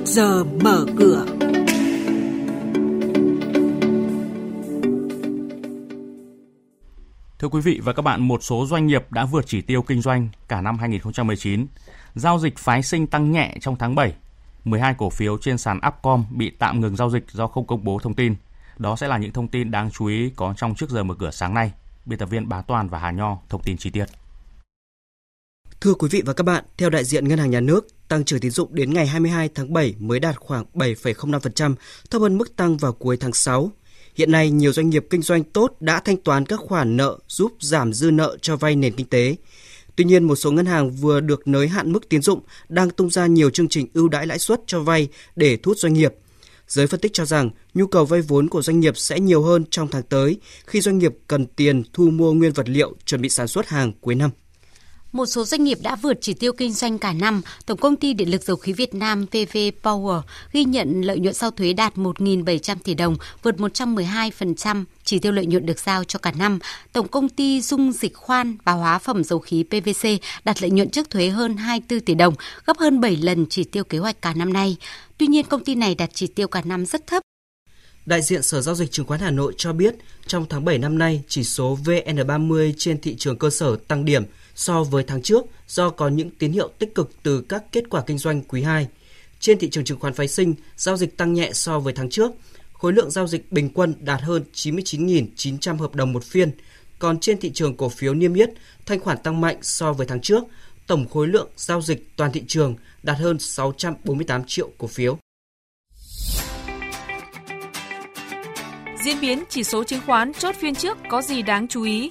trước giờ mở cửa. Thưa quý vị và các bạn, một số doanh nghiệp đã vượt chỉ tiêu kinh doanh cả năm 2019. Giao dịch phái sinh tăng nhẹ trong tháng 7. 12 cổ phiếu trên sàn Upcom bị tạm ngừng giao dịch do không công bố thông tin. Đó sẽ là những thông tin đáng chú ý có trong trước giờ mở cửa sáng nay. Biên tập viên Bá Toàn và Hà Nho thông tin chi tiết. Thưa quý vị và các bạn, theo đại diện Ngân hàng Nhà nước, tăng trưởng tín dụng đến ngày 22 tháng 7 mới đạt khoảng 7,05%, thấp hơn mức tăng vào cuối tháng 6. Hiện nay, nhiều doanh nghiệp kinh doanh tốt đã thanh toán các khoản nợ giúp giảm dư nợ cho vay nền kinh tế. Tuy nhiên, một số ngân hàng vừa được nới hạn mức tín dụng đang tung ra nhiều chương trình ưu đãi lãi suất cho vay để thu hút doanh nghiệp. Giới phân tích cho rằng nhu cầu vay vốn của doanh nghiệp sẽ nhiều hơn trong tháng tới khi doanh nghiệp cần tiền thu mua nguyên vật liệu chuẩn bị sản xuất hàng cuối năm. Một số doanh nghiệp đã vượt chỉ tiêu kinh doanh cả năm. Tổng công ty Điện lực Dầu khí Việt Nam PV Power ghi nhận lợi nhuận sau thuế đạt 1.700 tỷ đồng, vượt 112% chỉ tiêu lợi nhuận được giao cho cả năm. Tổng công ty Dung Dịch Khoan và Hóa phẩm Dầu khí PVC đạt lợi nhuận trước thuế hơn 24 tỷ đồng, gấp hơn 7 lần chỉ tiêu kế hoạch cả năm nay. Tuy nhiên, công ty này đạt chỉ tiêu cả năm rất thấp Đại diện Sở Giao dịch Chứng khoán Hà Nội cho biết, trong tháng 7 năm nay, chỉ số VN30 trên thị trường cơ sở tăng điểm so với tháng trước do có những tín hiệu tích cực từ các kết quả kinh doanh quý 2. Trên thị trường chứng khoán phái sinh, giao dịch tăng nhẹ so với tháng trước. Khối lượng giao dịch bình quân đạt hơn 99.900 hợp đồng một phiên. Còn trên thị trường cổ phiếu niêm yết, thanh khoản tăng mạnh so với tháng trước. Tổng khối lượng giao dịch toàn thị trường đạt hơn 648 triệu cổ phiếu. Diễn biến chỉ số chứng khoán chốt phiên trước có gì đáng chú ý?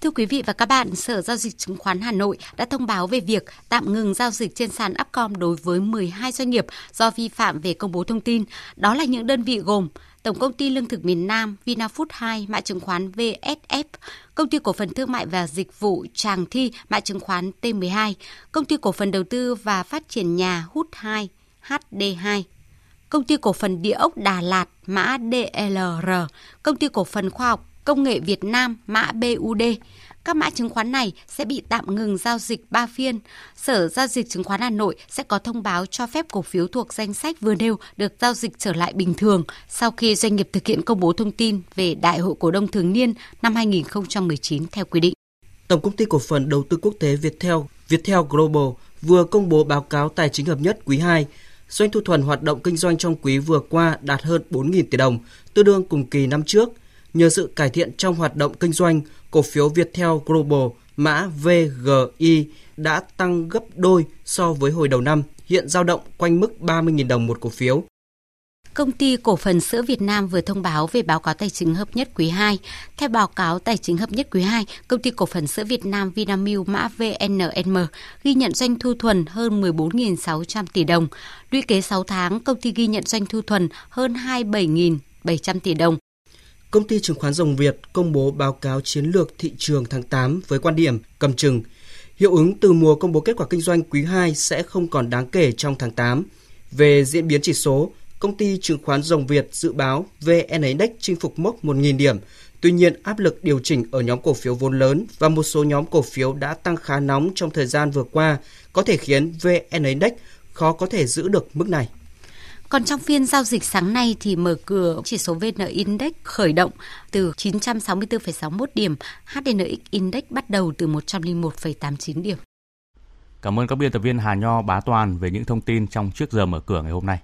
Thưa quý vị và các bạn, Sở Giao dịch Chứng khoán Hà Nội đã thông báo về việc tạm ngừng giao dịch trên sàn Upcom đối với 12 doanh nghiệp do vi phạm về công bố thông tin. Đó là những đơn vị gồm Tổng công ty Lương thực miền Nam, Vinafood 2, mã chứng khoán VSF, Công ty cổ phần thương mại và dịch vụ Tràng Thi, mã chứng khoán T12, Công ty cổ phần đầu tư và phát triển nhà Hút 2, HD2. Công ty cổ phần địa ốc Đà Lạt, mã DLR, Công ty cổ phần khoa học Công nghệ Việt Nam mã BUD. Các mã chứng khoán này sẽ bị tạm ngừng giao dịch 3 phiên. Sở Giao dịch Chứng khoán Hà Nội sẽ có thông báo cho phép cổ phiếu thuộc danh sách vừa nêu được giao dịch trở lại bình thường sau khi doanh nghiệp thực hiện công bố thông tin về Đại hội cổ đông thường niên năm 2019 theo quy định. Tổng công ty cổ phần đầu tư quốc tế Viettel, Viettel Global vừa công bố báo cáo tài chính hợp nhất quý 2 Doanh thu thuần hoạt động kinh doanh trong quý vừa qua đạt hơn 4.000 tỷ đồng, tương đương cùng kỳ năm trước – Nhờ sự cải thiện trong hoạt động kinh doanh, cổ phiếu Viettel Global mã VGI đã tăng gấp đôi so với hồi đầu năm, hiện giao động quanh mức 30.000 đồng một cổ phiếu. Công ty cổ phần sữa Việt Nam vừa thông báo về báo cáo tài chính hợp nhất quý 2. Theo báo cáo tài chính hợp nhất quý 2, công ty cổ phần sữa Việt Nam Vinamilk mã VNM ghi nhận doanh thu thuần hơn 14.600 tỷ đồng. Lũy kế 6 tháng, công ty ghi nhận doanh thu thuần hơn 27.700 tỷ đồng, Công ty chứng khoán Rồng Việt công bố báo cáo chiến lược thị trường tháng 8 với quan điểm cầm chừng. Hiệu ứng từ mùa công bố kết quả kinh doanh quý 2 sẽ không còn đáng kể trong tháng 8. Về diễn biến chỉ số, công ty chứng khoán Rồng Việt dự báo VN Index chinh phục mốc 1.000 điểm. Tuy nhiên, áp lực điều chỉnh ở nhóm cổ phiếu vốn lớn và một số nhóm cổ phiếu đã tăng khá nóng trong thời gian vừa qua có thể khiến VN Index khó có thể giữ được mức này. Còn trong phiên giao dịch sáng nay thì mở cửa chỉ số VN Index khởi động từ 964,61 điểm, HNX Index bắt đầu từ 101,89 điểm. Cảm ơn các biên tập viên Hà Nho, Bá Toàn về những thông tin trong trước giờ mở cửa ngày hôm nay.